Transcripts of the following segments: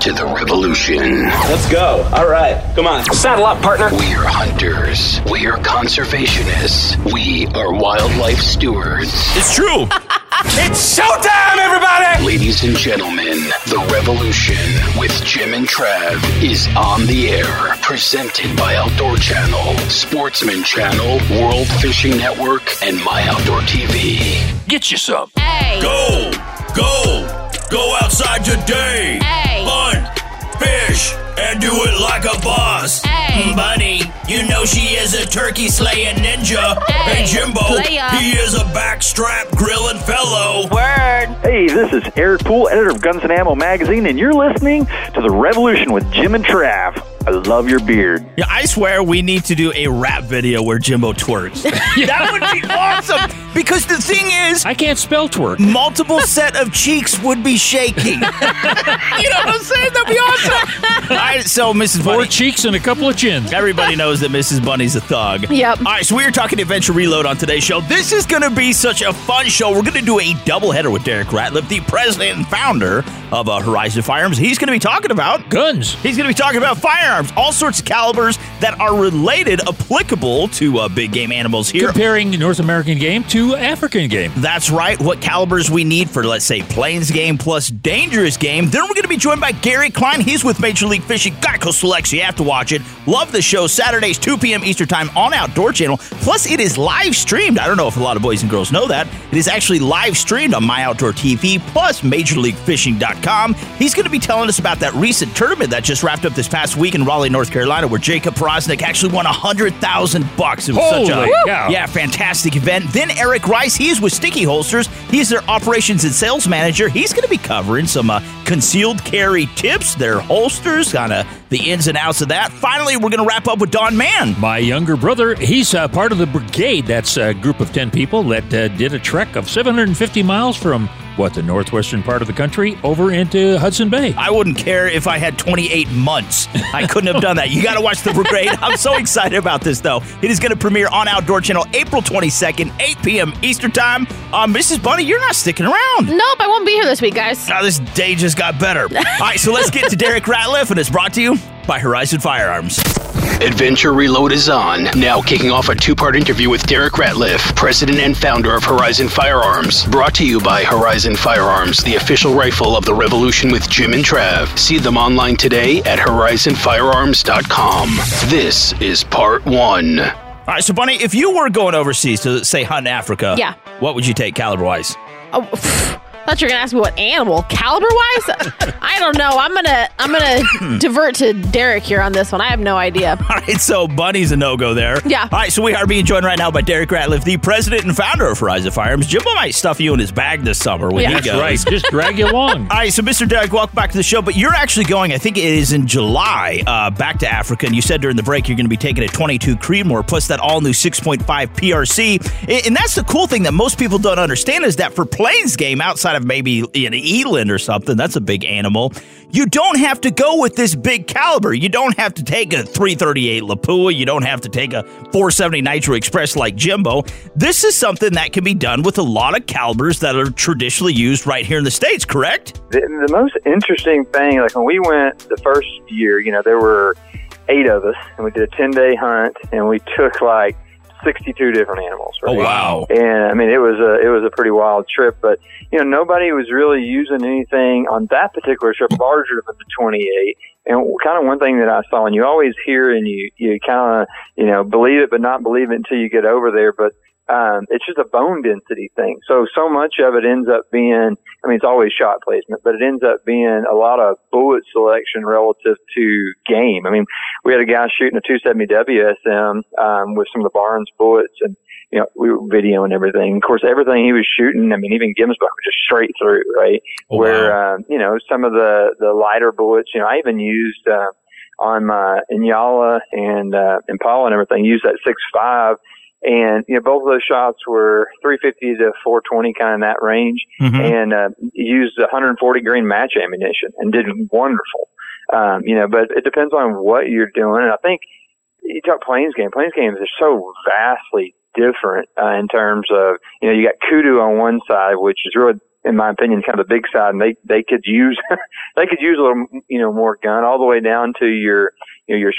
to the revolution. Let's go. All right. Come on. Saddle up, partner. We are hunters. We are conservationists. We are wildlife stewards. It's true. it's showtime, everybody. Ladies and gentlemen, the revolution with Jim and Trav is on the air. Presented by Outdoor Channel, Sportsman Channel, World Fishing Network, and My Outdoor TV. Get you some. Hey. Go, go, go outside today. Hey. Hunt, fish, and do it like a boss. Hey. Mm, Bunny, you know she is a turkey slaying ninja. Hey, And Jimbo, playa. he is a backstrap grilling fellow. Word. Hey, this is Eric Poole, editor of Guns and Ammo magazine, and you're listening to The Revolution with Jim and Trav. I love your beard. Yeah, I swear we need to do a rap video where Jimbo twerks. that would be awesome. Because the thing is, I can't spell twerk. multiple set of cheeks would be shaking. you know what I'm saying? That'd be awesome. All right, so Mrs. Four cheeks and a couple of chins. Everybody knows that Mrs. Bunny's a thug. Yep. All right, so we are talking Adventure Reload on today's show. This is going to be such a fun show. We're going to do a doubleheader with Derek Ratliff, the president and founder of uh, Horizon Firearms. He's going to be talking about Guns. He's going to be talking about firearms, all sorts of calibers that are related, applicable to uh, big game animals here. Comparing North American game to African game. That's right. What calibers we need for, let's say, plains game plus dangerous game. Then we're going to be joined by Gary Klein. He's with Major League Fishing. Geico Selects. You have to watch it. Love the show. Saturdays, 2 p.m. Eastern Time on Outdoor Channel. Plus, it is live streamed. I don't know if a lot of boys and girls know that. It is actually live streamed on My Outdoor TV plus MajorLeagueFishing.com. He's going to be telling us about that recent tournament that just wrapped up this past week in Raleigh, North Carolina, where Jacob Powroznik actually won a hundred thousand bucks. It was such a Holy cow. yeah, fantastic event. Then Eric Rice, he is with Sticky Holsters. He's their operations and sales manager. He's going to be covering some uh, concealed carry tips, their holsters, kind of the ins and outs of that. Finally, we're going to wrap up with Don Mann. My younger brother, he's uh, part of the brigade. That's a group of 10 people that uh, did a trek of 750 miles from, what, the northwestern part of the country over into Hudson Bay. I wouldn't care if I had 28 months. I couldn't have done that. You got to watch The Brigade. I'm so excited about this, though. It is going to premiere on Outdoor Channel April 22nd, 8 p.m. Eastern Time. Uh, Mrs. Bunny, you're not sticking around. Nope, I won't be here this week, guys. Now this day just got better. All right, so let's get to Derek Ratliff, and it's brought to you by Horizon Firearms. Adventure Reload is on. Now kicking off a two part interview with Derek Ratliff, president and founder of Horizon Firearms. Brought to you by Horizon Firearms, the official rifle of the revolution with Jim and Trav. See them online today at horizonfirearms.com. This is part one. All right, so Bunny, if you were going overseas to say hunt Africa, Yeah. what would you take caliber wise? Oh, pff, thought you were gonna ask me what animal, caliber wise. I don't know. I'm gonna I'm gonna divert to Derek here on this one. I have no idea. All right, so Bunny's a no go there. Yeah. All right, so we are being joined right now by Derek Ratliff, the president and founder of Horizon Firearms. Jimbo might stuff you in his bag this summer when Yeah. he That's goes. Right, just drag you along. All right, so Mr. Derek, welcome back to the show. But you're actually going, I think it is in July, uh, back to Africa. And you said during the break you're going to be taking a 22 Creedmoor plus that all new 6.5 PRC. And- And that's the cool thing that most people don't understand is that for plains game, outside of maybe an eland or something, that's a big animal, you don't have to go with this big caliber. You don't have to take a 338 Lapua. You don't have to take a 470 Nitro Express like Jimbo. This is something that can be done with a lot of calibers that are traditionally used right here in the States, correct? The, the most interesting thing, like when we went the first year, you know, there were eight of us, and we did a 10 day hunt, and we took like 62 different animals. Right? Oh, wow. And I mean, it was a it was a pretty wild trip, but you know, nobody was really using anything on that particular trip larger than the 28. And kind of one thing that I saw, and you always hear and you you kind of you know believe it but not believe it until you get over there, but um, it's just a bone density thing. So, so much of it ends up being, I mean, it's always shot placement, but it ends up being a lot of bullet selection relative to game. I mean, we had a guy shooting a 270 WSM, um, with some of the Barnes bullets and, you know, we were videoing everything. Of course, everything he was shooting, I mean, even Gemsbok was just straight through, right? Oh, Where, wow. um, you know, some of the, the lighter bullets, you know, I even used, uh, on my Inyala and, uh, Impala and everything, used that six five. And, you know, both of those shots were 350 to 420 kind of in that range Mhm. and, uh, used 140 grain match ammunition and did wonderful. Um, you know, but it depends on what you're doing. And I think you talk plains game. Plains games are so vastly different uh, in terms of you know you got kudu on one side, which is really, in my opinion, kind of the big side, and they they could use they could use a little you know more gun all the way down to your you know your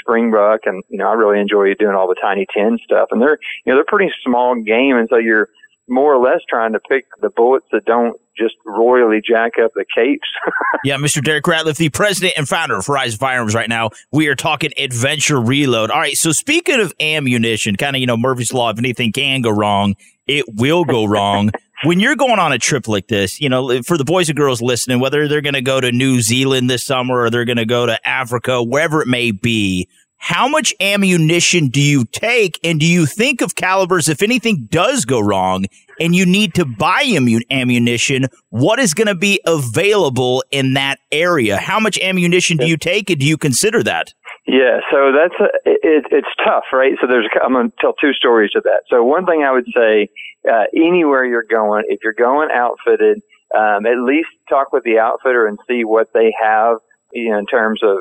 and you know I really enjoy doing all the tiny ten stuff, and they're you know they're pretty small game, and so you're more or less trying to pick the bullets that don't just royally jack up the capes. Yeah, Mr. Derek Ratliff, the president and founder of Horizon Firearms right now. We are talking adventure reload. All right, so speaking of ammunition, kind of, you know, Murphy's Law, if anything can go wrong, it will go wrong. When you're going on a trip like this, you know, for the boys and girls listening, whether they're going to go to New Zealand this summer or they're going to go to Africa, wherever it may be, how much ammunition do you take? And do you think of calibers if anything does go wrong and you need to buy ammu- ammunition? What is going to be available in that area? How much ammunition do you take and do you consider that? Yeah, so that's a, it, it's tough, right? So there's I'm going to tell two stories of that. So one thing I would say, uh, anywhere you're going, if you're going outfitted, um, at least talk with the outfitter and see what they have, you know, in terms of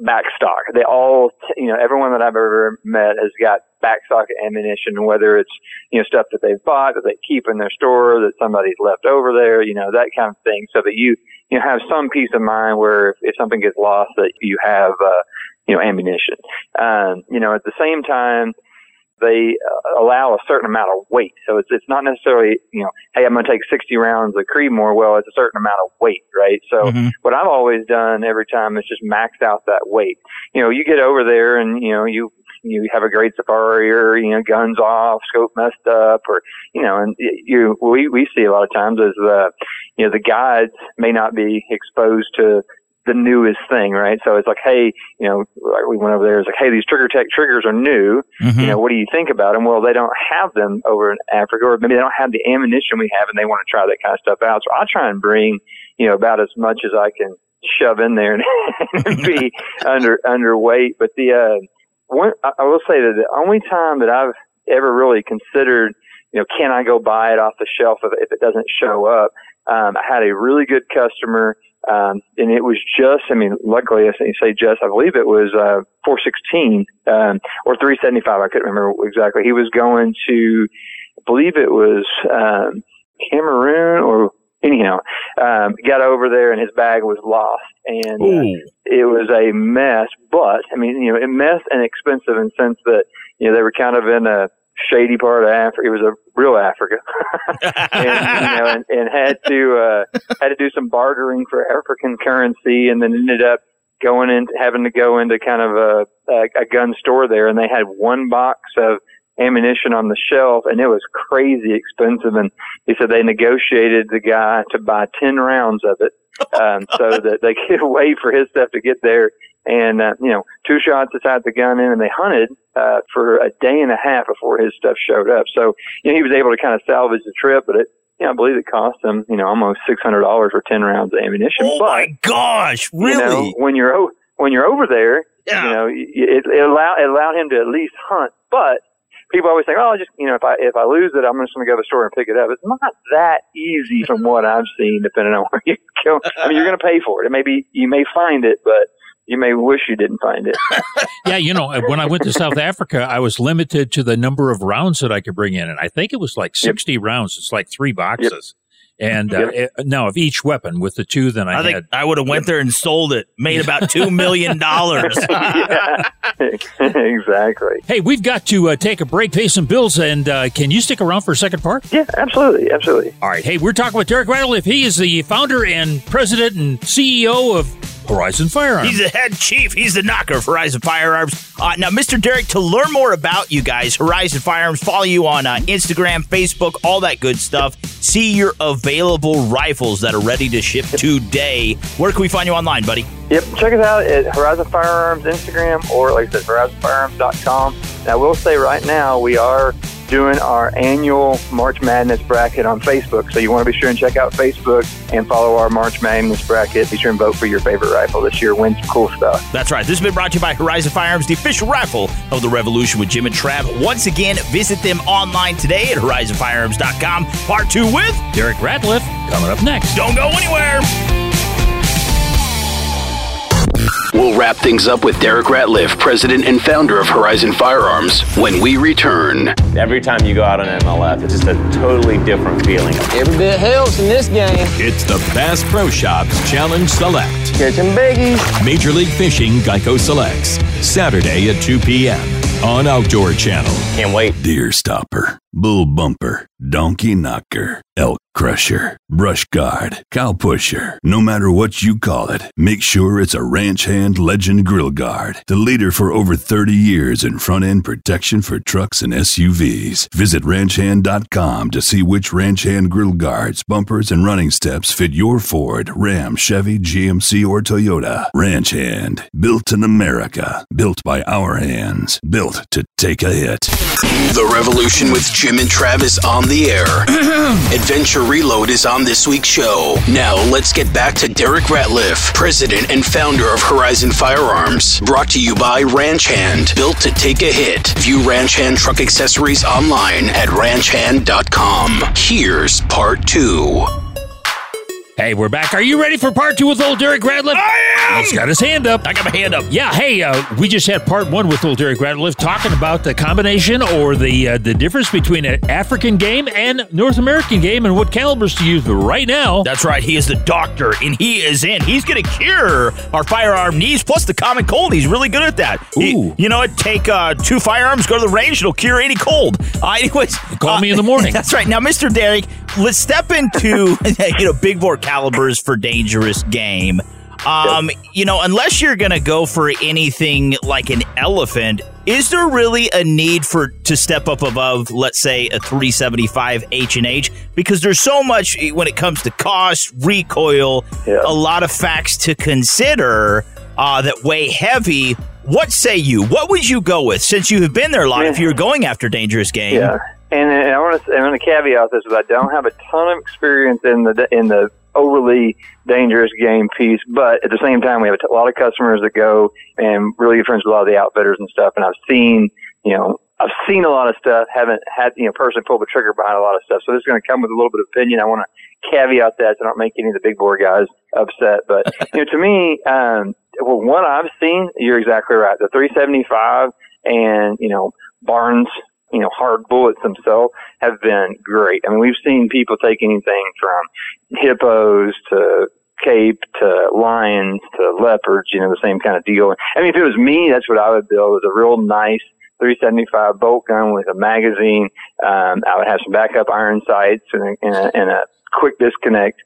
back stock. They all, you know, everyone that I've ever met has got back stock ammunition, whether it's, you know, stuff that they've bought, that they keep in their store, that somebody's left over there, you know, that kind of thing, so that you, you know, have some peace of mind where if, if something gets lost, that you have, uh, you know, ammunition. Um, you know, at the same time, they uh, allow a certain amount of weight. So it's it's not necessarily you know, hey, I'm going to take 60 rounds of Creedmoor. Well, it's a certain amount of weight, right? So Mhm. what I've always done every time is just max out that weight. You know, you get over there and you know you you have a great safari or you know guns off, scope messed up, or you know, and you we we see a lot of times is the you know the guides may not be exposed to the newest thing, right? So it's like, hey, you know, like we went over there. It's like, hey, these Trigger Tech triggers are new. Mhm. You know, what do you think about them? Well, they don't have them over in Africa, or maybe they don't have the ammunition we have, and they want to try that kind of stuff out. So I try and bring, you know, about as much as I can shove in there and, and be under underweight. But the uh, one, I I will say that the only time that I've ever really considered, you know, can I go buy it off the shelf if, if it doesn't show up? Um, I had a really good customer, um, and it was just, I mean, luckily, I say you say just, I believe it was, uh, 416, um, or 375. I couldn't remember exactly. He was going to, I believe it was, um, Cameroon or anyhow, um, got over there and his bag was lost. And, uh, it was a mess, but I mean, you know, a mess and expensive in the sense that, you know, they were kind of in a shady part of Africa. It was a real Africa. and, you know, and, and had to, uh, had to do some bartering for African currency and then ended up going in, having to go into kind of a, a, a gun store there and they had one box of ammunition on the shelf and it was crazy expensive and he said they negotiated the guy to buy 10 rounds of it um, so that they could wait for his stuff to get there. And, uh, you know, two shots inside the gun in and they hunted, uh, for a day and a half before his stuff showed up. So, you know, he was able to kind of salvage the trip, but it, you know, I believe it cost him, you know, almost $600 for 10 rounds of ammunition. Oh but, my gosh, really? you know, when you're, o- when you're over there, Yeah. you know, it, it allowed, it allowed him to at least hunt, but people always think, oh, just, you know, if I, if I lose it, I'm just going to go to the store and pick it up. It's not that easy from mm-hmm. what I've seen, depending on where you go. I mean, you're going to pay for it. It may be, you may find it, but you may wish you didn't find it. Yeah, you know, when I went to South Africa, I was limited to the number of rounds that I could bring in, and I think it was like sixty rounds. It's like three boxes, and uh, it, now of each weapon with the two that I, I think had. I would have went there and sold it, made about two million dollars. exactly. Hey, we've got to uh, take a break, pay some bills, and uh, can you stick around for a second part? Yeah, absolutely, absolutely. All right. Hey, we're talking with Derek Ratliff. He is the founder and president and CEO of Horizon Firearms. He's the head chief. He's the knocker of Horizon Firearms. Uh, now, Mr. Derek, to learn more about you guys, Horizon Firearms, follow you on uh, Instagram, Facebook, all that good stuff. See your available rifles that are ready to ship today. Where can we find you online, buddy? Yep, check us out at Horizon Firearms Instagram or, like I said, horizonfirearms.com. Now, I will say right now we are doing our annual March Madness bracket on Facebook. So you want to be sure and check out Facebook and follow our March Madness bracket. Be sure and vote for your favorite rifle this year. Win some cool stuff. That's right. This has been brought to you by Horizon Firearms, the official rifle of the revolution with Jim and Trav. Once again, visit them online today at horizonfirearms.com. Part two with Derek Ratliff coming up next. Don't go anywhere. We'll wrap things up with Derek Ratliff, president and founder of Horizon Firearms, when we return. Every time you go out on MLF, it's just a totally different feeling. Every bit helps in this game. It's the Bass Pro Shops Challenge Select. Catching biggies. Major League Fishing Geico Selects. Saturday at 2 p.m. on Outdoor Channel. Can't wait. Deer Stopper, Bull Bumper, Donkey Knocker, Elk Crusher, Brush Guard, Cow Pusher. No matter what you call it, make sure it's a Ranch Hand Legend Grill Guard, the leader for over 30 years in front end protection for trucks and SUVs. Visit ranchhand.com to see which Ranch Hand Grill Guards, bumpers, and running steps fit your Ford, Ram, Chevy, GMC, or Toyota. Ranch Hand, built in America, built by our hands, built to take a hit. The Revolution with Jim and Trav is on the air. Adventure Reload is on this week's show. Now, let's get back to Derek Ratliff, president and founder of Horizon Firearms. Brought to you by Ranch Hand, built to take a hit. View Ranch Hand truck accessories online at ranchhand.com. Here's part two. Hey, we're back. Are you ready for part two with old Derek Ratliff? I am. He's got his hand up. I got my hand up. Yeah, hey, uh, we just had part one with old Derek Ratliff talking about the combination or the uh, the difference between an African game and North American game and what calibers to use. But right now, That's right. He is the doctor, and he is in. He's going to cure our firearm needs plus the common cold. He's really good at that. He- Ooh. you know what? Take uh, two firearms, go to the range, it'll cure any cold. Uh, anyways, Call uh, me in the morning. That's right. Now, Mr. Derek, let's step into you know big bore calibers for dangerous game. Um, you know, unless you're going to go for anything like an elephant, is there really a need for to step up above, let's say, a 375 H and H? Because there's so much when it comes to cost, recoil, Yeah. a lot of facts to consider uh, that weigh heavy. What say you? What would you go with since you have been there a lot? If you're going after dangerous game, Yeah, and, and I want to I want to caveat this: is I don't have a ton of experience in the in the overly dangerous game piece, but at the same time, we have a lot of customers that go and really good friends with a lot of the outfitters and stuff. And I've seen, you know, I've seen a lot of stuff. Haven't had you know personally pulled the trigger behind a lot of stuff. So this is going to come with a little bit of opinion. I want to caveat that so I don't make any of the big bore guys upset. But you know, to me, um, well, one I've seen, you're exactly right. The 375 and you know Barnes you know, hard bullets themselves have been great. I mean, we've seen people take anything from hippos to cape to lions to leopards, you know, the same kind of deal. I mean, if it was me, that's what I would build is a real nice 375 bolt gun with a magazine. Um, I would have some backup iron sights and a, and a, and a quick disconnect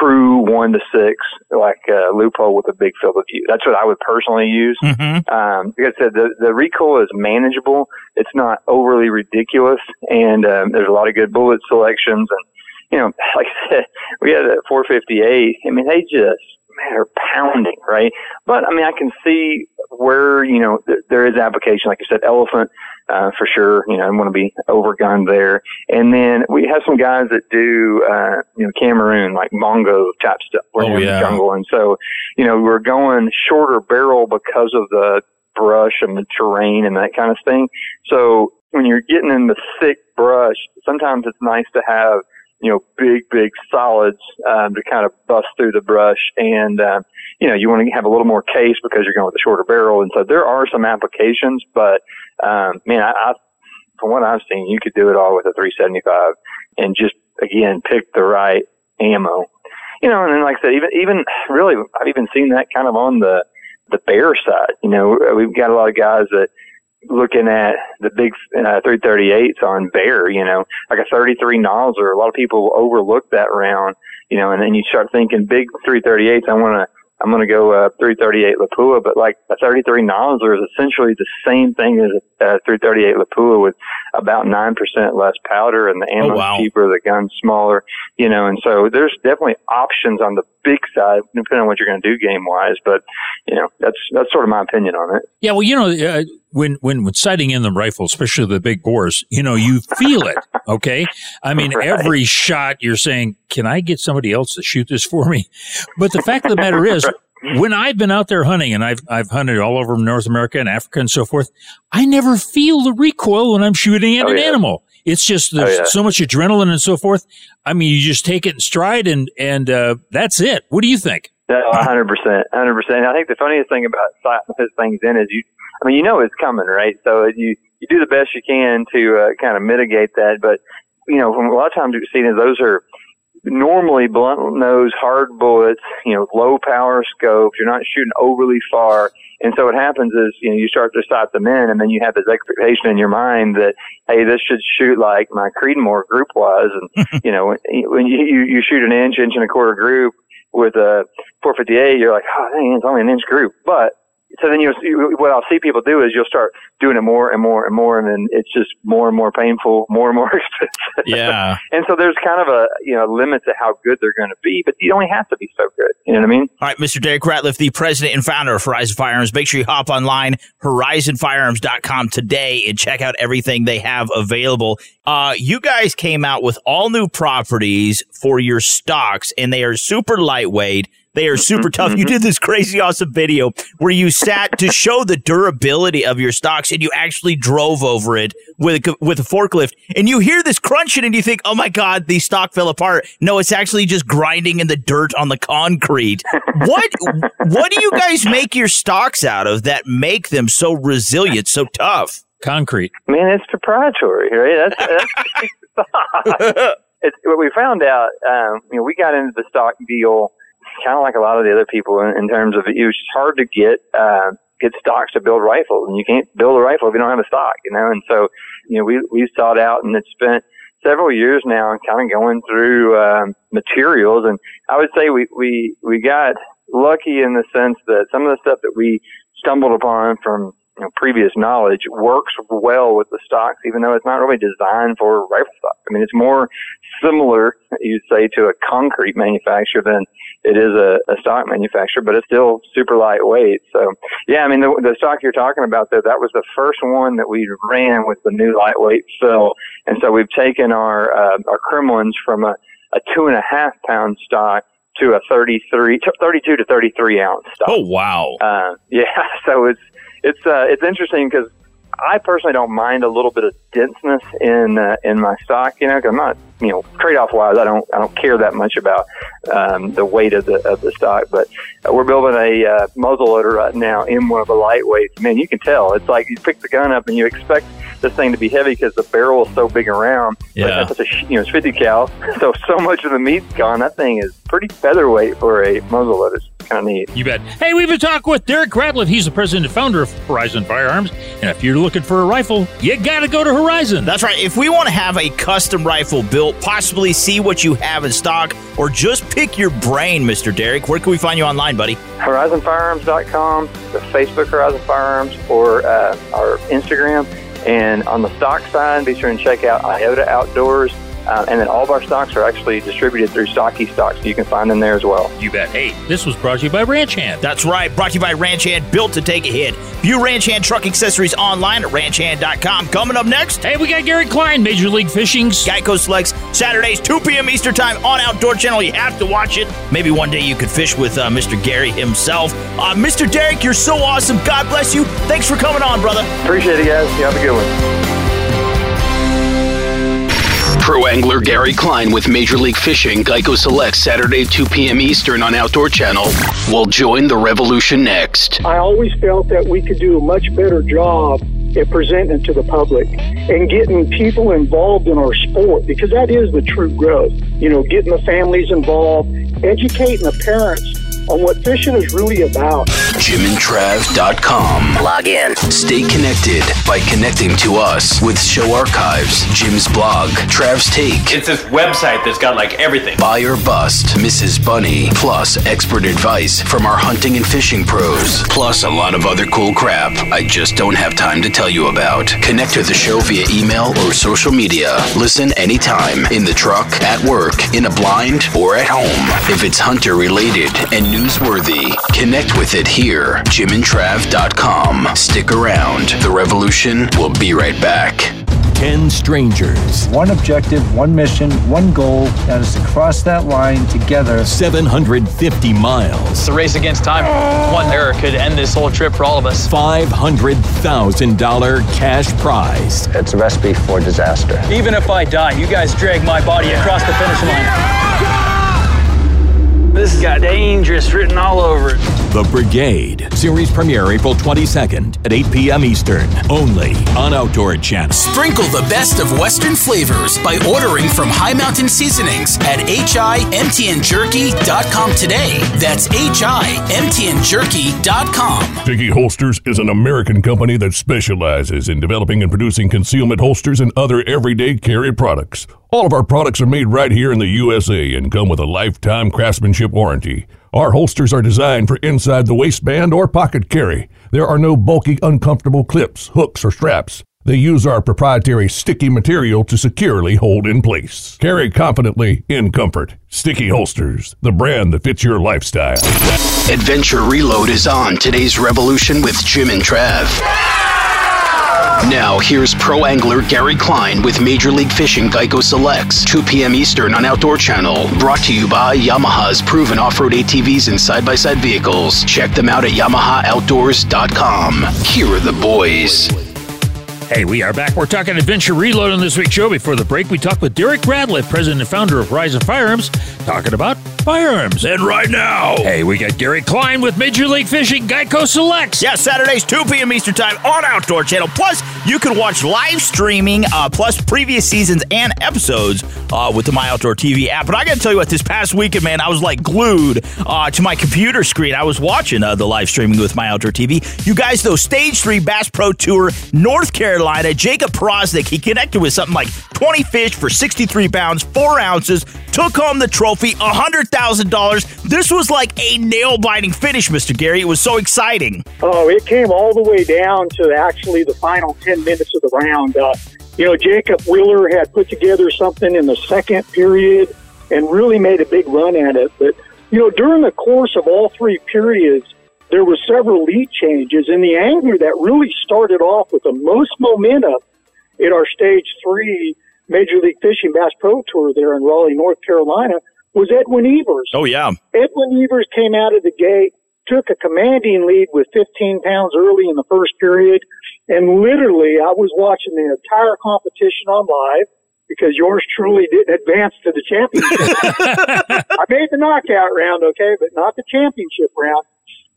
true one to six, like a Leupold with a big field of view. That's what I would personally use. Mhm. Um, like I said, the, the recoil is manageable. It's not overly ridiculous, and um, there's a lot of good bullet selections. And you know, like I said, we had a 458. I mean, they just man, they're pounding, right? But I mean, I can see where you know th- there is application, like you said, elephant uh, for sure. You know, I want to be overgunned there. And then we have some guys that do uh, you know Cameroon like Mongo type stuff. Where we're Oh, in yeah. the jungle, and so you know we're going shorter barrel because of the brush and the terrain and that kind of thing. So when you're getting in the thick brush, sometimes it's nice to have you know, big, big solids um, to kind of bust through the brush. And, um, you know, you want to have a little more case because you're going with a shorter barrel. And so there are some applications, but, um, man, I, I, from what I've seen, you could do it all with a 375 and just, again, pick the right ammo. You know, and then like I said, even, even really, I've even seen that kind of on the, the bear side. You know, we've got a lot of guys that, looking at the big uh, 338s on bear, you know, like a 33 Nosler. A lot of people overlook that round, you know, and then you start thinking big 338s. I want to, I'm going to go uh, 338 Lapua, but like a 33 Nosler is essentially the same thing as a, 338 Lapua with about 9% less powder and the ammo oh, wow. cheaper, the gun smaller, you know, and so there's definitely options on the big side, depending on what you're going to do game wise. But, you know, that's, that's sort of my opinion on it. Yeah. Well, you know, uh, when, when, when sighting in the rifle, especially the big bores, you know, you feel it. Okay. I mean, right. every shot you're saying, can I get somebody else to shoot this for me? But the fact of the matter is, when I've been out there hunting and I've, I've hunted all over North America and Africa and so forth, I never feel the recoil when I'm shooting at oh, an yeah. animal. It's just there's oh, yeah. so much adrenaline and so forth. I mean, you just take it in stride and, and, uh, that's it. What do you think? hundred percent, hundred percent. I think the funniest thing about sighting things in is you, I mean, you know it's coming, right? So you, you do the best you can to, uh, kind of mitigate that. But, you know, from a lot of times we've seen those are, normally blunt nose hard bullets, you know, low power scopes. You're not shooting overly far. And so what happens is, you know, you start to sight them in and then you have this expectation in your mind that, hey, this should shoot like my Creedmoor group was. And, you know, when, when you, you shoot an inch, inch and a quarter group with a 458, you're like, oh, dang, it's only an inch group. But so then you what I'll see people do is you'll start doing it more and more and more, and then it's just more and more painful, more and more expensive. Yeah. and so there's kind of a you know limit to how good they're going to be, but you only have to be so good. You know what I mean? All right, Mr. Derek Ratliff, the president and founder of Horizon Firearms. Make sure you hop online horizonfirearms.com today and check out everything they have available. Uh, you guys came out with all new properties for your stocks, and they are super lightweight they are super tough. You did this crazy awesome video where you sat to show the durability of your stocks and you actually drove over it with a, with a forklift and you hear this crunching and you think, "Oh my god, the stock fell apart." No, it's actually just grinding in the dirt on the concrete. what what do you guys make your stocks out of that make them so resilient, so tough? Concrete. Man, it's proprietary, right? That's, that's it's, what we found out. Um, you know, we got into the stock deal kind of like a lot of the other people in, in terms of it was hard to get uh, get stocks to build rifles, and you can't build a rifle if you don't have a stock, you know. And so, you know, we we sought out and it's spent several years now, kind of going through um, materials, and I would say we we we got lucky in the sense that some of the stuff that we stumbled upon from you know, previous knowledge works well with the stocks, even though it's not really designed for rifle stock. I mean, it's more similar, you'd say, to a concrete manufacturer than it is a, a stock manufacturer, but it's still super lightweight. So, yeah, I mean, the, the stock you're talking about there, that was the first one that we ran with the new lightweight fill. And so we've taken our, uh, our Kremlins from a, a two and a half pound stock to a 33, 32 to 33 ounce stock. Oh, wow. Uh, yeah. So it's, it's, uh, it's interesting because I personally don't mind a little bit of denseness in uh, in my stock. You know, cause I'm not you know trade off wise, I don't I don't care that much about um, the weight of the of the stock. But uh, we're building a uh, muzzle loader right now in one of the lightweights. Man, you can tell it's like you pick the gun up and you expect this thing to be heavy because the barrel is so big around. Yeah, but it's a, you know it's 50 cal, so so much of the meat's gone. That thing is pretty featherweight for a muzzle loader. It's kind of neat. You bet. Hey, we've been talking with Derek Ratliff. He's the president and founder of Horizon Firearms. And if you're looking for a rifle, you got to go to Horizon. That's right. If we want to have a custom rifle built, possibly see what you have in stock, or just pick your brain, Mr. Derek, where can we find you online, buddy? HorizonFirearms.com, the Facebook Horizon Firearms, or uh, our Instagram. And on the stock side, be sure and check out Iota Outdoors uh, and then all of our stocks are actually distributed through Stocky Stocks. So you can find them there as well. You bet. Hey, this was brought to you by Ranch Hand. That's right. Brought to you by Ranch Hand, built to take a hit. View Ranch Hand truck accessories online at ranchhand.com. Coming up next. Hey, we got Gary Klein, Major League Fishing's. Geico selects Saturdays, 2 p.m. Eastern Time on Outdoor Channel. You have to watch it. Maybe one day you could fish with uh, Mr. Gary himself. Uh, Mr. Derek, you're so awesome. God bless you. Thanks for coming on, brother. Appreciate it, guys. You have a good one. Pro angler Gary Klein with Major League Fishing Geico Select Saturday 2 p.m. Eastern on Outdoor Channel will join the revolution next. I always felt that we could do a much better job at presenting to the public and getting people involved in our sport because that is the true growth. You know, getting the families involved, educating the parents on what fishing is really about. JimandTrav.com. Log in. Stay connected by connecting to us with show archives, Jim's blog, Trav's Take. It's this website that's got like everything. Buy or bust, Mrs. Bunny, plus expert advice from our hunting and fishing pros, plus a lot of other cool crap I just don't have time to tell you about. Connect to the show via email or social media. Listen anytime, in the truck, at work, in a blind, or at home. If it's hunter related and newsworthy, connect with it here. JimandTrav.com. Stick around. The revolution will be right back. 10 strangers. One objective, one mission, one goal that is to cross that line together. 750 miles. It's a race against time. One error could end this whole trip for all of us. $500,000 cash prize. It's a recipe for disaster. Even if I die, you guys drag my body across the finish line. This has got dangerous written all over it. The Brigade. Series premiere April 22nd at 8 p.m. Eastern. Only on Outdoor Channel. Sprinkle the best of Western flavors by ordering from High Mountain Seasonings at HIMTNJerky.com today. That's HIMTNJerky.com. Sticky Holsters is an American company that specializes in developing and producing concealment holsters and other everyday carry products. All of our products are made right here in the USA and come with a lifetime craftsmanship warranty. Our holsters are designed for inside the waistband or pocket carry. There are no bulky, uncomfortable clips, hooks, or straps. They use our proprietary sticky material to securely hold in place. Carry confidently in comfort. Sticky Holsters, the brand that fits your lifestyle. Adventure Reload is on today's Revolution with Jim and Trav. Now, here's pro angler Gary Klein with Major League Fishing Geico Selects, 2 p.m. Eastern on Outdoor Channel. Brought to you by Yamaha's proven off road ATVs and side by side vehicles. Check them out at YamahaOutdoors.com. Here are the boys. Hey, we are back. We're talking Adventure Reload on this week's show. Before the break, we talked with Derek Ratliff, president and founder of Rise of Firearms, talking about firearms. And right now, hey, we got Gary Klein with Major League Fishing Geico Selects. Yeah, Saturdays, 2 p.m. Eastern Time on Outdoor Channel. Plus, you can watch live streaming, uh, plus previous seasons and episodes uh, with the My Outdoor TV app. But I got to tell you what, this past weekend, man, I was like glued uh, to my computer screen. I was watching uh, the live streaming with My Outdoor TV. You guys, though, Stage 3 Bass Pro Tour, North Carolina. Jacob Powroznik, he connected with something like 20 fish for 63 pounds, 4 ounces, took home the trophy, $100,000. This was like a nail biting finish, Mr. Gary. It was so exciting. Oh, it came all the way down to actually the final 10 minutes of the round. Uh, you know, Jacob Wheeler had put together something in the second period and really made a big run at it. But, you know, during the course of all three periods, there were several lead changes, and the angler that really started off with the most momentum in our stage three Major League Fishing Bass Pro Tour there in Raleigh, North Carolina, was Edwin Evers. Oh, yeah. Edwin Evers came out of the gate, took a commanding lead with 15 pounds early in the first period, and literally I was watching the entire competition on live because yours truly didn't advance to the championship. I made the knockout round, okay, but not the championship round.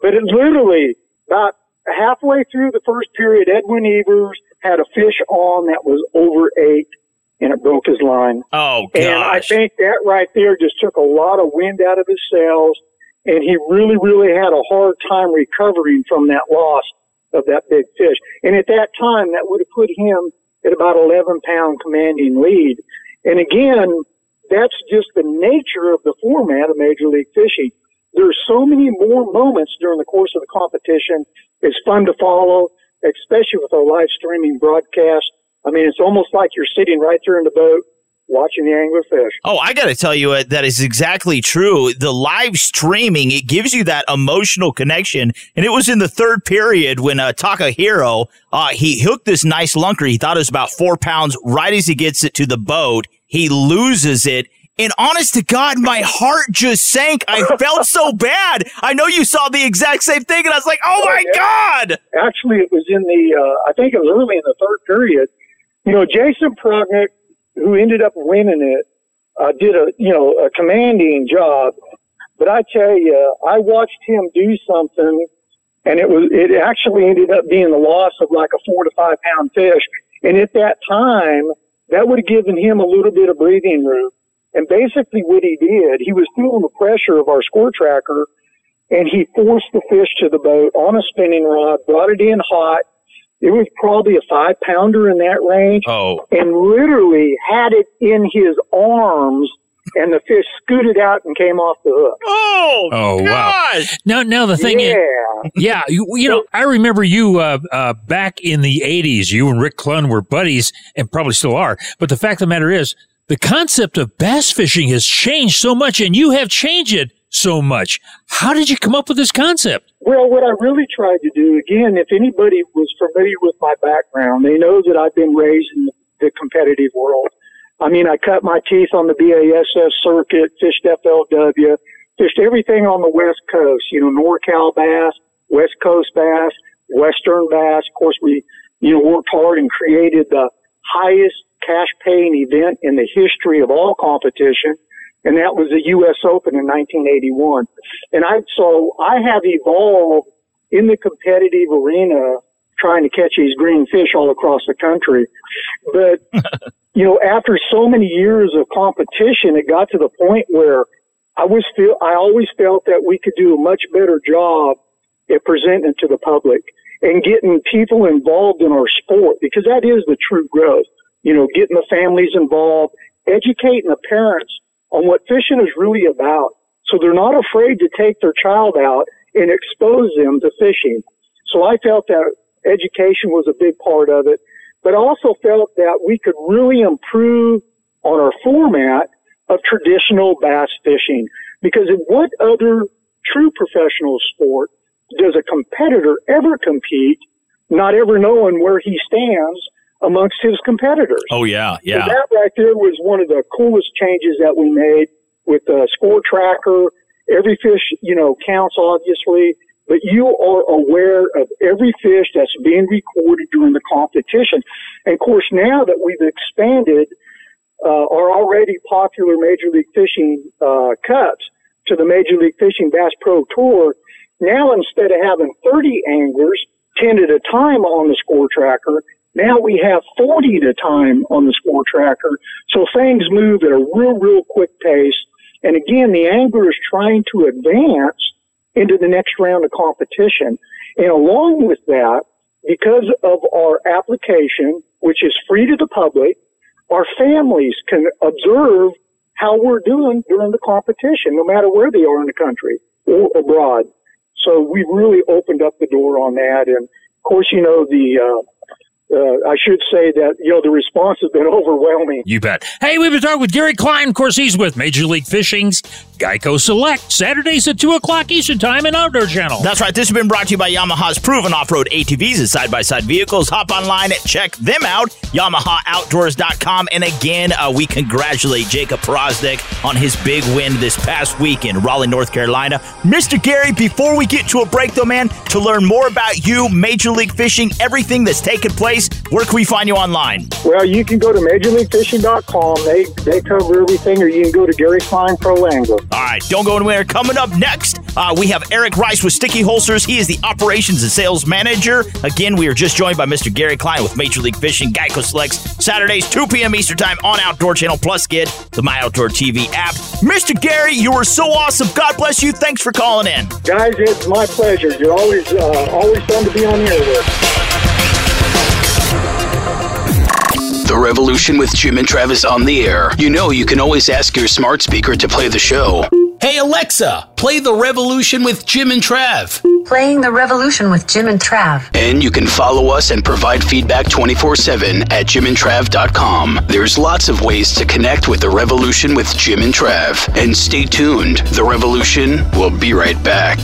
But it literally, about halfway through the first period, Edwin Evers had a fish on that was over eight and it broke his line. Oh, gosh. And I think that right there just took a lot of wind out of his sails. And he really, really had a hard time recovering from that loss of that big fish. And at that time, that would have put him at about 11 pound commanding lead. And again, that's just the nature of the format of Major League Fishing there's so many more moments during the course of the competition. It's fun to follow, especially with our live streaming broadcast. I mean, it's almost like you're sitting right there in the boat watching the angler fish. Oh, I got to tell you, uh, that is exactly true. The live streaming, it gives you that emotional connection. And it was in the third period when uh, Takahiro, uh, he hooked this nice lunker. He thought it was about four pounds. Right as he gets it to the boat, he loses it and honest to God, my heart just sank. I felt so bad. I know you saw the exact same thing, and I was like, "Oh my God!" Actually, it was in the. Uh, I think it was early in the third period. You know, Jason Prognick, who ended up winning it, uh, did a you know a commanding job. But I tell you, I watched him do something, and it was it actually ended up being the loss of like a four to five pound fish. And at that time, that would have given him a little bit of breathing room. And basically what he did, he was feeling the pressure of our score tracker and he forced the fish to the boat on a spinning rod, brought it in hot. It was probably a five pounder in that range. Oh. And literally had it in his arms and the fish scooted out and came off the hook. Oh, Oh wow! Now, now the thing yeah. is, yeah, you, you know, I remember you uh, uh, back in the '80s. You and Rick Clunn were buddies, and probably still are. But the fact of the matter is, the concept of bass fishing has changed so much, and you have changed it so much. How did you come up with this concept? Well, what I really tried to do, again, if anybody was familiar with my background, they know that I've been raised in the competitive world. I mean, I cut my teeth on the BASS circuit, fished FLW, fished everything on the West Coast, you know, NorCal bass, West Coast bass, Western bass. Of course, we, you know, worked hard and created the highest cash paying event in the history of all competition. And that was the U.S. Open in 1981. And I, so I have evolved in the competitive arena trying to catch these green fish all across the country. But, you know, after so many years of competition, it got to the point where I was feel, I always felt that we could do a much better job at presenting it to the public and getting people involved in our sport because that is the true growth. You know, getting the families involved, educating the parents on what fishing is really about. So they're not afraid to take their child out and expose them to fishing. So I felt that education was a big part of it, but I also felt that we could really improve on our format of traditional bass fishing because in what other true professional sport does a competitor ever compete not ever knowing where he stands amongst his competitors? Oh yeah, So yeah. that right there was one of the coolest changes that we made with the score tracker. Every fish, you know, counts obviously, but you are aware of every fish that's being recorded during the competition. And of course, now that we've expanded uh, our already popular Major League Fishing uh, cups to the Major League Fishing Bass Pro Tour, now instead of having 30 anglers, 10 at a time on the score tracker, now we have 40 at a time on the score tracker. So things move at a real, real quick pace. And again, the angler is trying to advance into the next round of competition. And along with that, because of our application, which is free to the public, our families can observe how we're doing during the competition, no matter where they are in the country or abroad. So we really opened up the door on that. And of course, you know, the, uh, uh, I should say that, you know, the response has been overwhelming. You bet. Hey, we've been talking with Gary Klein. Of course, he's with Major League Fishing's Geico Select, Saturdays at 2 o'clock Eastern Time and Outdoor Channel. That's right. This has been brought to you by Yamaha's proven off-road ATVs and side-by-side vehicles. Hop online and check them out. YamahaOutdoors.com. And again, uh, we congratulate Jacob Powroznik on his big win this past week in Raleigh, North Carolina. Mr. Gary, before we get to a break, though, man, to learn more about you, Major League Fishing, everything that's taken place, where can we find you online? Well, you can go to MajorLeagueFishing.com. They, they cover everything, or you can go to Gary Klein Pro Angler. All right, don't go anywhere. Coming up next, uh, we have Eric Rice with Sticky Holsters. He is the operations and sales manager. Again, we are just joined by Mr. Gary Klein with Major League Fishing Geico Selects Saturdays, 2 p.m. Eastern Time on Outdoor Channel. Plus, get the My Outdoor TV app. Mr. Gary, you are so awesome. God bless you. Thanks for calling in. Guys, it's my pleasure. You're always uh, always fun to be on the air with. The Revolution with Jim and Trav is on the air. You know you can always ask your smart speaker to play the show. Hey Alexa, play The Revolution with Jim and Trav. Playing the revolution with Jim and Trav. And you can follow us and provide feedback 24 7 at jimandtrav.com. There's lots of ways to connect with The Revolution with Jim and Trav. And stay tuned. The Revolution will be right back.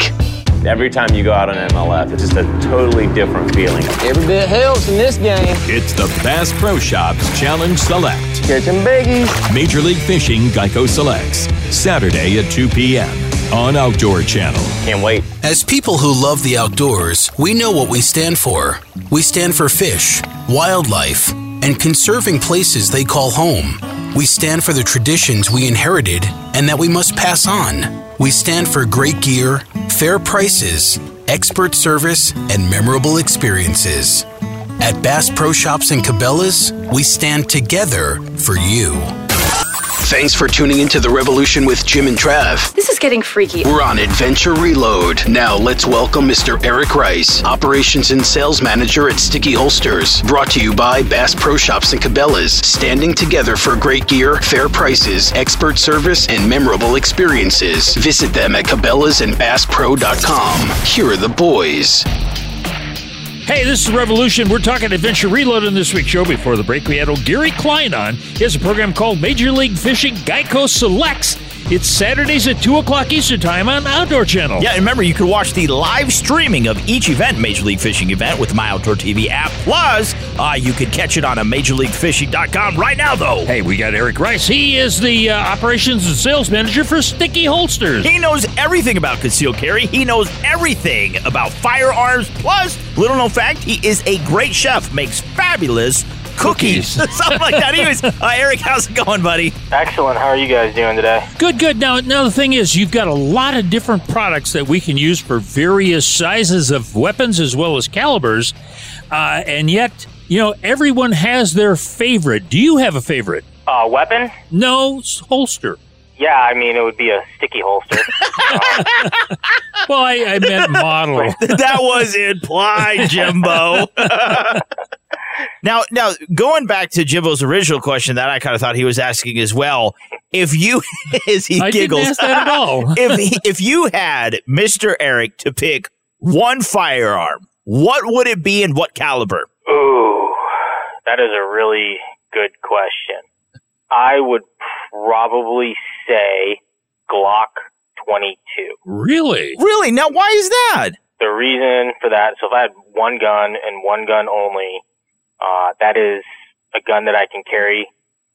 Every time you go out on MLF, it's just a totally different feeling. Every bit helps in this game. It's the Bass Pro Shops Challenge Select. Catching biggies. Major League Fishing Geico Selects. Saturday at 2 p.m. on Outdoor Channel. Can't wait. As people who love the outdoors, we know what we stand for. We stand for fish, wildlife, and conserving places they call home. We stand for the traditions we inherited and that we must pass on. We stand for great gear, fair prices, expert service, and memorable experiences. At Bass Pro Shops and Cabela's, we stand together for you. Thanks for tuning into The Revolution with Jim and Trav. This is getting freaky. We're on Adventure Reload. Now let's welcome Mr. Eric Rice, Operations and Sales Manager at Sticky Holsters. Brought to you by Bass Pro Shops and Cabela's. Standing together for great gear, fair prices, expert service, and memorable experiences. Visit them at Cabela's and BassPro.com. Here are the boys. Hey, this is Revolution. We're talking Adventure Reload in this week's show. Before the break, we had old Gary Klein on. He has a program called Major League Fishing Geico Selects. It's Saturdays at 2 o'clock Eastern Time on Outdoor Channel. Yeah, and remember, you can watch the live streaming of each event, Major League Fishing event, with My Outdoor TV app. Plus, uh, you can catch it on a MajorLeagueFishing.com right now, though. Hey, we got Eric Rice. He is the uh, Operations and Sales Manager for Sticky Holsters. He knows everything about concealed carry. He knows everything about firearms. Plus, little known fact, he is a great chef, makes fabulous cookies. Something like that. Anyways, uh, Eric, how's it going, buddy? Excellent. How are you guys doing today? Good, good. Now, now the thing is, you've got a lot of different products that we can use for various sizes of weapons as well as calibers, uh, and yet, you know, everyone has their favorite. Do you have a favorite? Uh, weapon? No, holster. Yeah, I mean, it would be a sticky holster. well, I, I meant model. that was implied, Jimbo. Now, now going back to Jimbo's original question that I kind of thought he was asking as well. If you, as he I giggles, didn't ask that at all. if he, if you had Mister Eric to pick one firearm, what would it be and what caliber? Ooh, that is a really good question. I would probably say Glock 22. Really? Really? Now, why is that? The reason for that, so if I had one gun and one gun only, uh, that is a gun that I can carry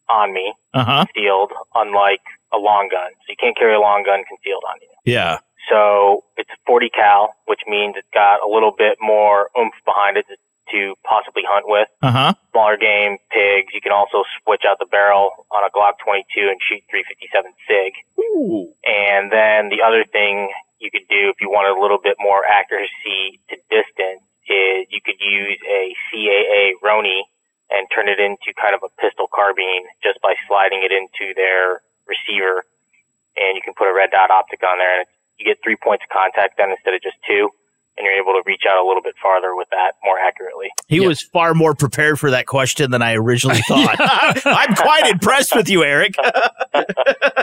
on me, Uh-huh. concealed, unlike a long gun. So you can't carry a long gun concealed on you. Yeah. So it's a 40 cal, which means it's got a little bit more oomph behind it to, to possibly hunt with. Uh huh. Smaller game, pigs. You can also switch out the barrel on a Glock 22 and shoot 357 SIG. Ooh. And then the other thing you could do if you wanted a little bit more accuracy to distance is you could use a CAA Roni and turn it into kind of a pistol carbine just by sliding it into their receiver. And you can put a red dot optic on there and you get three points of contact then instead of just two. And you're able to reach out a little bit farther with that more accurately. He was far more prepared for that question than I originally thought. I'm quite impressed with you, Eric.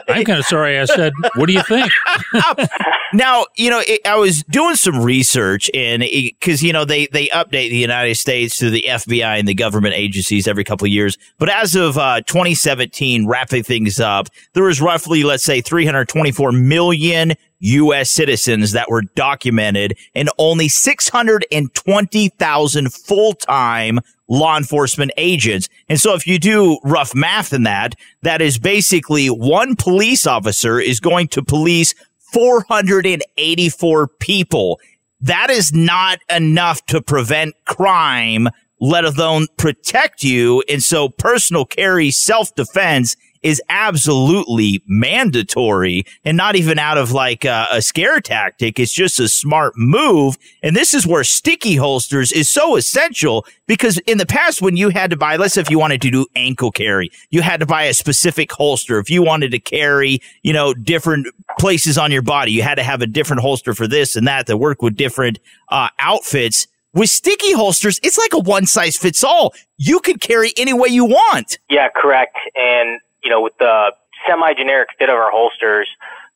I'm kind of sorry I said, what do you think? now, you know, it, I was doing some research and because, you know, they, they update the United States to the FBI and the government agencies every couple of years. But as of uh, 2017, wrapping things up, there was roughly, let's say, 324 million U.S. citizens that were documented and only 620,000 full-time law enforcement agents. And so if you do rough math in that, that is basically one police officer is going to police 484 people. That is not enough to prevent crime, let alone protect you. And so personal carry self-defense is absolutely mandatory and not even out of like a, a, scare tactic. It's just a smart move. And this is where sticky holsters is so essential because in the past, when you had to buy, let's say if you wanted to do ankle carry, you had to buy a specific holster. If you wanted to carry, you know, different places on your body, you had to have a different holster for this and that that work with different uh, outfits. With sticky holsters, it's like a one size fits all. You could carry any way you want. Yeah, correct. And you know, with the semi-generic fit of our holsters,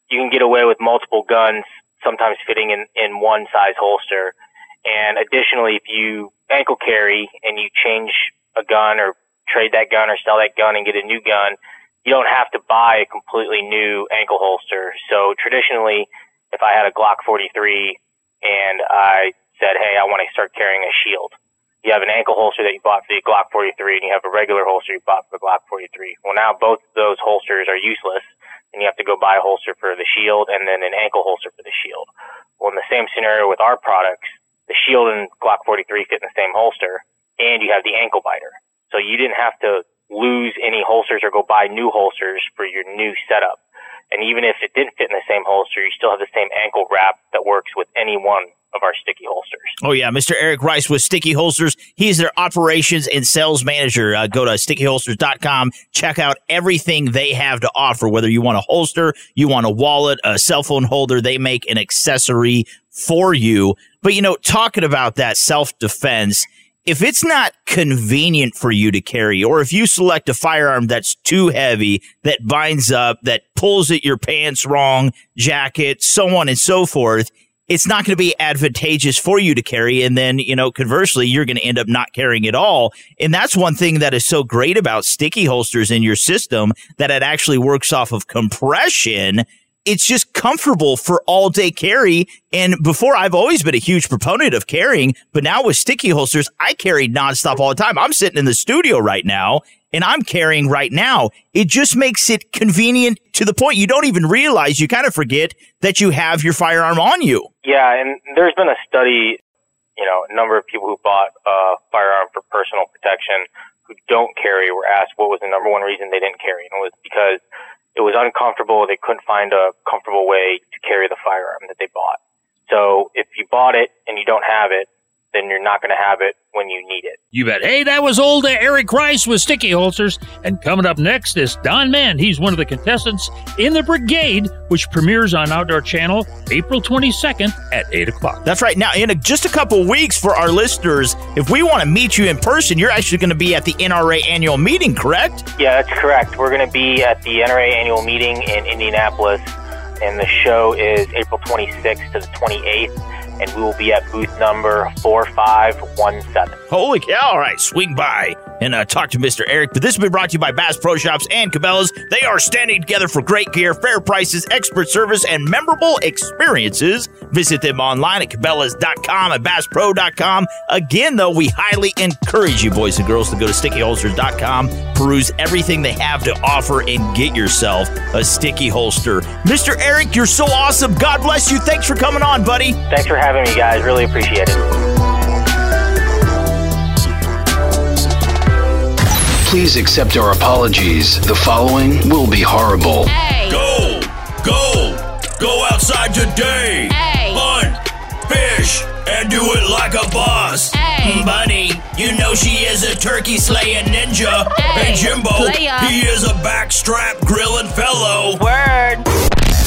you can get away with multiple guns, sometimes fitting in, in one size holster. And additionally, if you ankle carry and you change a gun or trade that gun or sell that gun and get a new gun, you don't have to buy a completely new ankle holster. So traditionally, if I had a Glock 43 and I said, Hey, I want to start carrying a shield you have an ankle holster that you bought for the Glock 43 and you have a regular holster you bought for the Glock 43. Well, now both those holsters are useless and you have to go buy a holster for the shield and then an ankle holster for the shield. Well, in the same scenario with our products, the shield and Glock 43 fit in the same holster and you have the ankle biter. So you didn't have to lose any holsters or go buy new holsters for your new setup. And even if it didn't fit in the same holster, you still have the same ankle wrap that works with any one of our sticky holsters. Oh yeah, Mr. Eric Rice with Sticky Holsters. He's their operations and sales manager. Uh, go to stickyholsters.com. Check out everything they have to offer. Whether you want a holster, you want a wallet, a cell phone holder, they make an accessory for you. But you know, talking about that self defense, if it's not convenient for you to carry, or if you select a firearm that's too heavy, that binds up, that pulls at your pants wrong, jacket, so on and so forth, it's not going to be advantageous for you to carry. And then, you know, conversely, you're going to end up not carrying at all. And that's one thing that is so great about sticky holsters in your system that it actually works off of compression. It's just comfortable for all day carry. And before I've always been a huge proponent of carrying, but now with sticky holsters, I carry nonstop all the time. I'm sitting in the studio right now and I'm carrying right now. It just makes it convenient to the point you don't even realize you kind of forget that you have your firearm on you. Yeah, and there's been a study, you know, a number of people who bought a firearm for personal protection who don't carry were asked what was the number one reason they didn't carry, and it was because it was uncomfortable. They couldn't find a comfortable way to carry the firearm that they bought. So if you bought it and you don't have it, then you're not going to have it when you need it. You bet. Hey, that was old Eric Rice with Sticky Holsters. And coming up next is Don Mann. He's one of the contestants in the Brigade, which premieres on Outdoor Channel April 22nd at 8 o'clock. That's right. Now, in a, just a couple weeks for our listeners, if we want to meet you in person, you're actually going to be at the NRA annual meeting, correct? Yeah, that's correct. We're going to be at the NRA annual meeting in Indianapolis, and the show is April 26th to the 28th and we will be at booth number 4517. Holy cow. All right, swing by and uh, talk to Mr. Eric. But this has been brought to you by Bass Pro Shops and Cabela's. They are standing together for great gear, fair prices, expert service, and memorable experiences. Visit them online at Cabela's.com and BassPro.com. Again, though, we highly encourage you, boys and girls, to go to StickyHolsters.com, peruse everything they have to offer, and get yourself a sticky holster. Mr. Eric, you're so awesome. God bless you. Thanks for coming on, buddy. Thanks for having me, guys. Really appreciate it. Please accept our apologies. The following will be horrible. Hey. Go! Go! Go outside today! Hey. Hunt, fish, and do it like a boss! Hey. Buddy, you know she is a turkey slaying ninja! Hey. Jimbo, Playa. he is a backstrap grilling fellow! Word.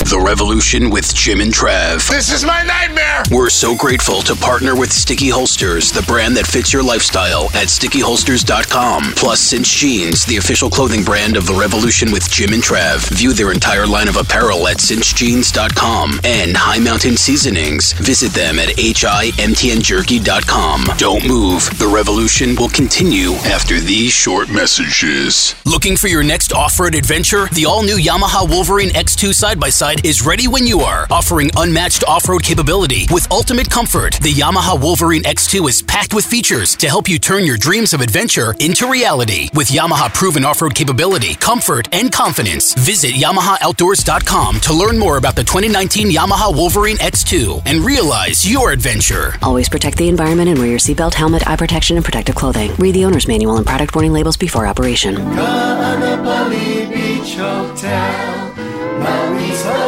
The Revolution with Jim and Trav. This is my nightmare! We're so grateful to partner with Sticky Holsters, the brand that fits your lifestyle at stickyholsters.com. Plus Cinch Jeans, the official clothing brand of The Revolution with Jim and Trav. View their entire line of apparel at cinchjeans.com. And High Mountain Seasonings. Visit them at himtnjerky.com. Don't move. The Revolution will continue after these short messages. Looking for your next off-road adventure? The all-new Yamaha Wolverine X2 side-by-side is ready when you are, offering unmatched off-road capability with ultimate comfort. The Yamaha Wolverine X2 is packed with features to help you turn your dreams of adventure into reality. With Yamaha proven off-road capability, comfort, and confidence, visit YamahaOutdoors.com to learn more about the 2019 Yamaha Wolverine X2 and realize your adventure. Always protect the environment and wear your seatbelt, helmet, eye protection, and protective clothing. Read the owner's manual and product warning labels before operation. Kaanapali Beach Hotel, Maui's Hawaiian Hotel.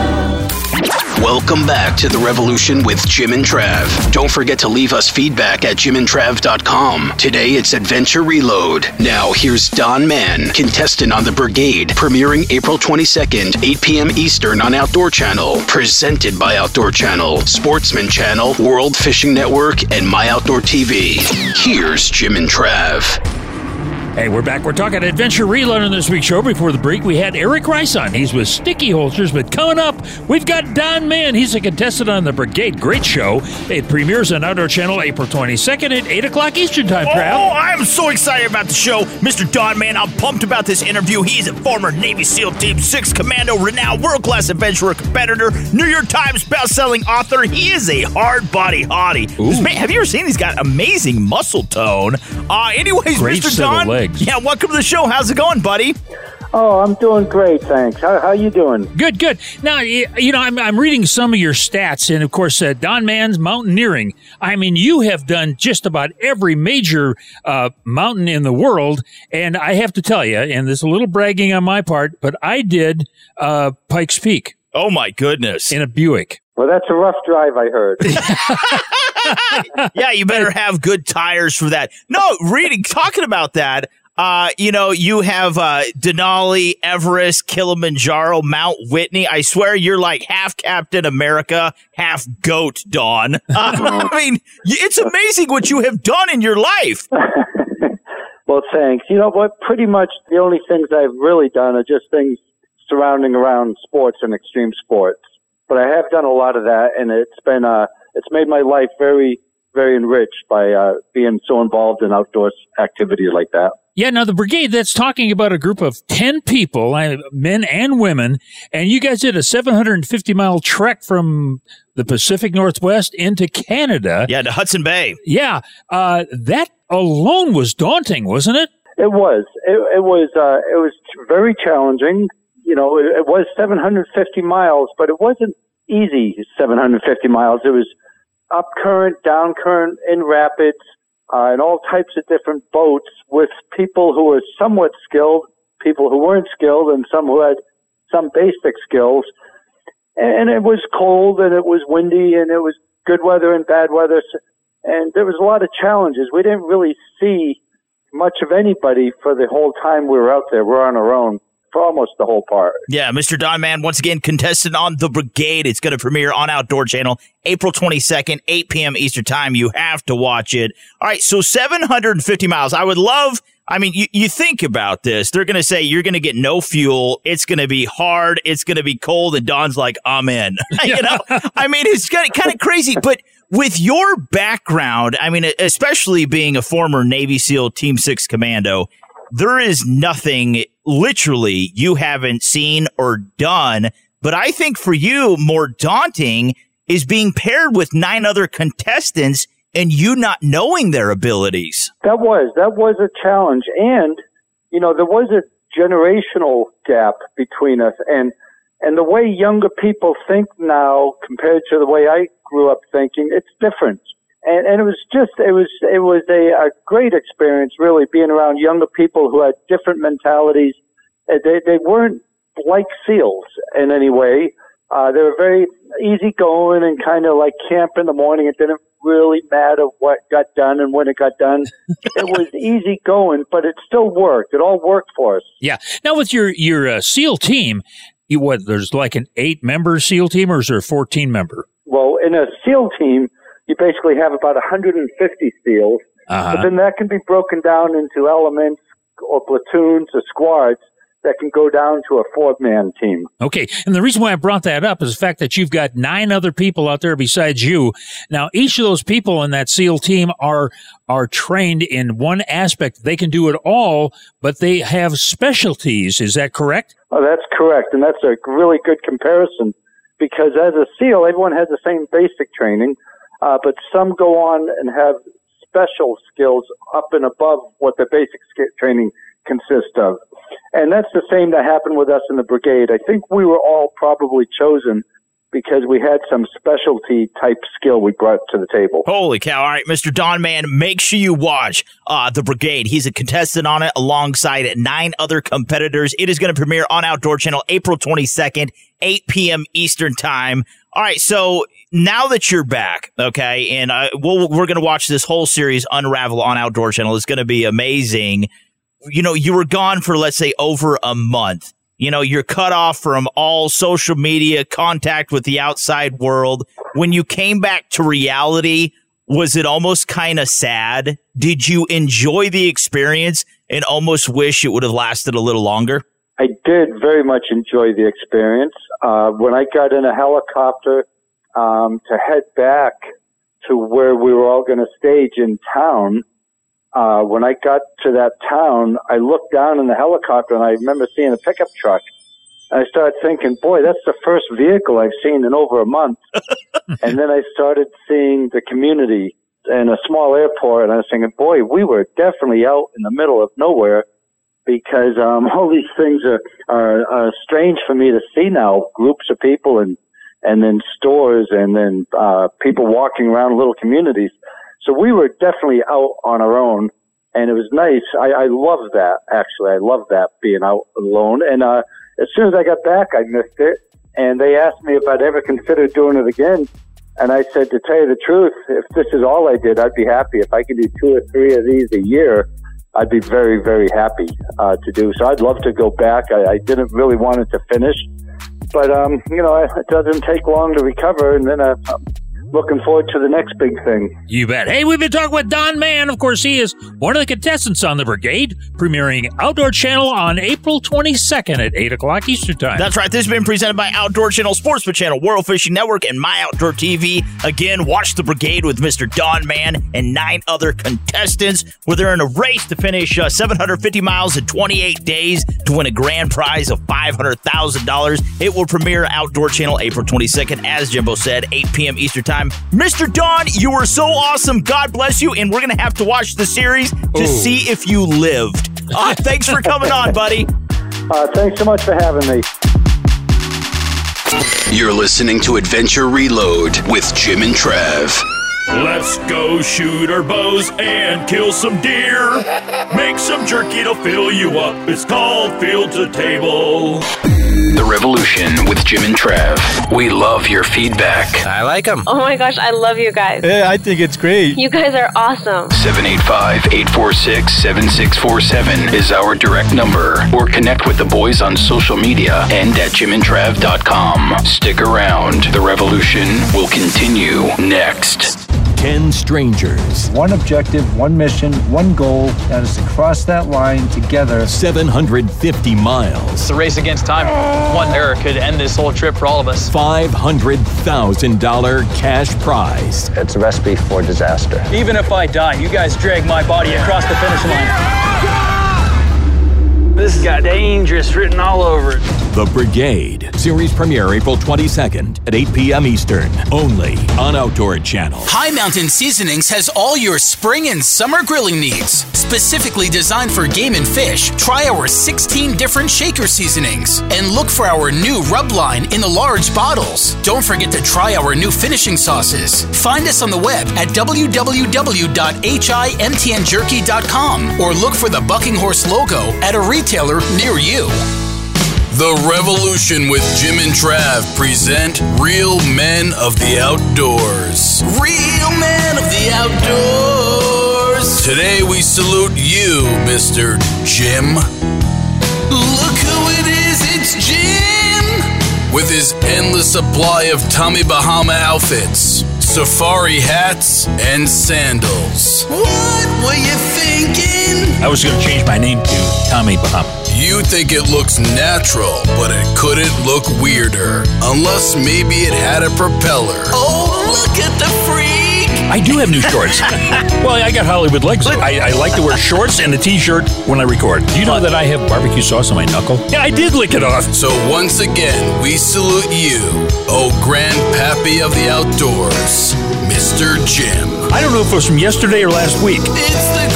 Welcome back to the revolution with Jim and Trav. Don't forget to leave us feedback at jimandtrav.com. Today it's Adventure Reload. Now here's Don Mann, contestant on The Brigade, premiering April 22nd, 8 p.m. Eastern on Outdoor Channel. Presented by Outdoor Channel, Sportsman Channel, World Fishing Network, and My Outdoor TV. Here's Jim and Trav. Hey, we're back. We're talking Adventure Reload on this week's show. Before the break, we had Eric Rice on. He's with Sticky Holsters. But coming up, we've got Don Mann. He's a contestant on the Brigade. Great show. It premieres on Outdoor Channel April 22nd at 8 o'clock Eastern Time, Trav. Oh, I'm so excited about the show. Mr. Don Mann, I'm pumped about this interview. He's a former Navy SEAL Team 6 Commando, renowned world class adventurer, competitor, New York Times best-selling author. He is a hard body hottie. This man, have you ever seen? He's got amazing muscle tone. Uh, anyways, Great Mr. set of Don. legs. Yeah, welcome to the show. How's it going, buddy? Oh, I'm doing great, thanks. How how you doing? Good, good. Now, you know, I'm, I'm reading some of your stats, and of course, uh, Don Mann's mountaineering. I mean, you have done just about every major uh, mountain in the world, and I have to tell you, and there's a little bragging on my part, but I did uh, Pikes Peak. Oh my goodness! In a Buick. Well, that's a rough drive, I heard. yeah, you better have good tires for that. No, reading, talking about that. Uh, you know, you have uh, Denali, Everest, Kilimanjaro, Mount Whitney. I swear you're like half Captain America, half goat, Don. Uh, I mean, it's amazing what you have done in your life. well, thanks. You know what? Pretty much the only things I've really done are just things surrounding around sports and extreme sports. But I have done a lot of that, and it's been uh, it's made my life very, very enriched by uh, being so involved in outdoors activities like that. Yeah, now the brigade that's talking about a group of 10 people, uh, men and women, and you guys did a 750 mile trek from the Pacific Northwest into Canada. Yeah, to Hudson Bay. Yeah, uh, that alone was daunting, wasn't it? It was. It, it was. Uh, it was very challenging. You know, it, it was 750 miles, but it wasn't easy. 750 miles. It was up current, down current, in rapids, uh, and all types of different boats with people who were somewhat skilled, people who weren't skilled, and some who had some basic skills. And it was cold, and it was windy, and it was good weather and bad weather, and there was a lot of challenges. We didn't really see much of anybody for the whole time we were out there. We're on our own for almost the whole part. Yeah, Mr. Don Mann, once again, contestant on The Brigade. It's going to premiere on Outdoor Channel April 22nd, 8 p.m. Eastern Time. You have to watch it. All right, so 750 miles. I would love, I mean, you, you think about this. They're going to say you're going to get no fuel. It's going to be hard. It's going to be cold. And Don's like, I'm in. you know, I mean, it's kind of, crazy, but with your background, I mean, especially being a former Navy SEAL Team 6 commando, there is nothing literally you haven't seen or done. But I think for you, more daunting is being paired with nine other contestants and you not knowing their abilities. That was that was a challenge, and you know there was a generational gap between us, and and the way younger people think now compared to the way I grew up thinking, it's different. And, and it was just, it was, it was a, a great experience really being around younger people who had different mentalities. Uh, They, they weren't like SEALs in any way. Uh, they were very easygoing and kind of like camp in the morning. It didn't really matter what got done and when it got done. it was easy going, but it still worked. It all worked for us. Yeah. Now with your your uh, SEAL team, you what? There's like an eight member SEAL team, or is there a 14 member? Well, in a SEAL team, you basically have about 150 SEALs, Uh-huh. but then that can be broken down into elements or platoons or squads that can go down to a four-man team. Okay. And the reason why I brought that up is the fact that you've got nine other people out there besides you. Now, each of those people in that SEAL team are, are trained in one aspect. They can do it all, but they have specialties. Is that correct? Oh, that's correct, and that's a really good comparison because as a SEAL, everyone has the same basic training, uh, but some go on and have special skills up and above what the basic training consists of. And that's the same that happened with us in the brigade. I think we were all probably chosen because we had some specialty type skill we brought to the table. Holy cow. All right, Mr. Don Mann, make sure you watch uh, The Brigade. He's a contestant on it alongside nine other competitors. It is going to premiere on Outdoor Channel April 22nd, 8 p.m. Eastern Time. All right, so now that you're back, okay, and uh, we'll, we're going to watch this whole series unravel on Outdoor Channel. It's going to be amazing. You know, you were gone for, let's say, over a month you know, you're cut off from all social media contact with the outside world. When you came back to reality, was it almost kind of sad? Did you enjoy the experience and almost wish it would have lasted a little longer? I did very much enjoy the experience. Uh, when I got in a helicopter um, to head back to where we were all going to stage in town, uh, when I got to that town, I looked down in the helicopter and I remember seeing a pickup truck. And I started thinking, boy, that's the first vehicle I've seen in over a month. and then I started seeing the community in a small airport and I was thinking, boy, we were definitely out in the middle of nowhere because um, all these things are, are, are strange for me to see now. Groups of people and and then stores and then uh, people walking around little communities. So we were definitely out on our own, and it was nice. I, I love that actually. I love that being out alone. And uh, as soon as I got back, I missed it. And they asked me if I'd ever consider doing it again. And I said, to tell you the truth, if this is all I did, I'd be happy. If I could do two or three of these a year, I'd be very, very happy uh, to do. So I'd love to go back. I, I didn't really want it to finish, but um, you know, it doesn't take long to recover. And then uh, looking forward to the next big thing. You bet. Hey, we've been talking with Don Mann. Of course, he is one of the contestants on the Brigade, premiering Outdoor Channel on April 22nd at 8 o'clock Eastern Time. That's right. This has been presented by Outdoor Channel, Sportsman Channel, World Fishing Network, and My Outdoor TV. Again, watch the Brigade with Mr. Don Mann and nine other contestants, where they're in a race to finish uh, 750 miles in 28 days to win a grand prize of $500,000. It will premiere Outdoor Channel April 22nd, as Jimbo said, 8 p.m. Eastern Time time. Mr. Don, you were so awesome. God bless you. And we're going to have to watch the series to Ooh. see if you lived. Uh, thanks for coming on, buddy. Uh, thanks so much for having me. You're listening to Adventure Reload with Jim and Trav. Let's go shoot our bows and kill some deer. Make some jerky to fill you up. It's called Field to Table. The Revolution with Jim and Trav. We love your feedback. I like them. Oh my gosh, I love you guys. Yeah, I think it's great. You guys are awesome. 785 846 7647 is our direct number. Or connect with the boys on social media and at jimandtrav.com. Stick around. The Revolution will continue next. 10 strangers. One objective, one mission, one goal that is to cross that line together. 750 miles. It's a race against time. One error could end this whole trip for all of us. $500,000 cash prize. It's a recipe for disaster. Even if I die, you guys drag my body across the finish line. This has got dangerous written all over it. The Brigade. Series premiere April 22nd at 8 p.m. Eastern. Only on Outdoor Channel. High Mountain Seasonings has all your spring and summer grilling needs. Specifically designed for game and fish, try our 16 different shaker seasonings. And look for our new rub line in the large bottles. Don't forget to try our new finishing sauces. Find us on the web at www.himtnjerky.com or look for the Bucking Horse logo at a retailer near you. The Revolution with Jim and Trav present Real Men of the Outdoors. Real Men of the Outdoors. Today we salute you, Mr. Jim. Look who it is, it's Jim! With his endless supply of Tommy Bahama outfits, safari hats, and sandals. What were you thinking? I was going to change my name to Tommy Bahama. You think it looks natural, but it couldn't look weirder. Unless maybe it had a propeller. Oh, look at the freak! I do have new shorts. well, I got Hollywood legs. I, I, like to wear shorts and a t-shirt when I record. Do you know that I have barbecue sauce on my knuckle? Yeah, I did lick it off. So once again, we salute you, oh grandpappy of the outdoors, Mr. Jim. I don't know if it was from yesterday or last week. It's the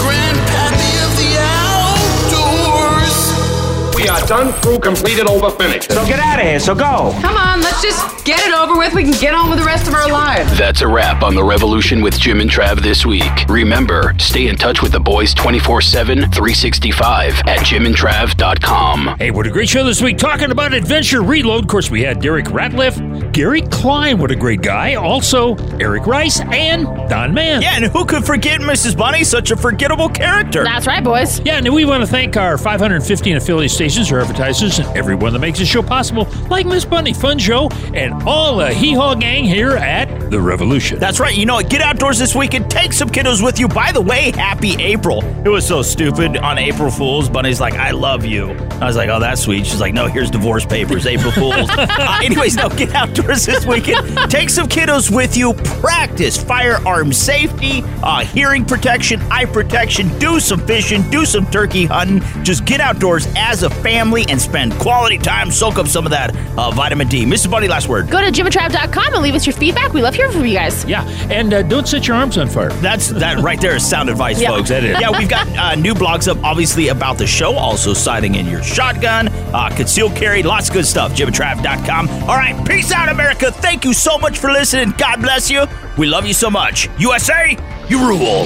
We are done, through, completed, over, finished. So get out of here. So go. Come on, let's just get it over with. We can get on with the rest of our lives. That's a wrap on the revolution with Jim and Trav this week. Remember, stay in touch with the boys 24 7, 365 at jimandtrav.com. Hey, what a great show this week. Talking about Adventure Reload. Of course, we had Derek Ratliff, Gary Klein, what a great guy. Also, Eric Rice and Don Mann. Yeah, and who could forget Mrs. Bunny, such a forgettable character? That's right, boys. Yeah, and we want to thank our 515 affiliate stations, our advertisers, and everyone that makes the show possible, like Miss Bunny, Fun Show and all the Hee Haw gang here at The Revolution. That's right. You know what? Get outdoors this week and take some kiddos with you. By the way, happy April. It was so stupid on April Fool's. Bunny's like, I love you. I was like, oh, that's sweet. She's like, no, here's divorce papers, April Fool's. uh, anyways, no, get outdoors this weekend. Take some kiddos with you. Practice firearm safety, uh, hearing protection, eye protection. Do some fishing, do some turkey hunting. Just get outdoors as a family and spend quality time. Soak up some of that uh, vitamin D. Mrs. Bunny, last word. Go to jimandtrav.com and leave us your feedback. We love hearing from you guys. Yeah, and uh, don't set your arms on fire. That's that right there is sound advice, Yeah. folks. That is. Yeah, we've got uh, new blogs up, obviously, about the show. Also, sighting in your shotgun, uh, concealed carry, lots of good stuff. JimandTrav.com. All right, peace out, America. Thank you so much for listening. God bless you. We love you so much. USA, you rule.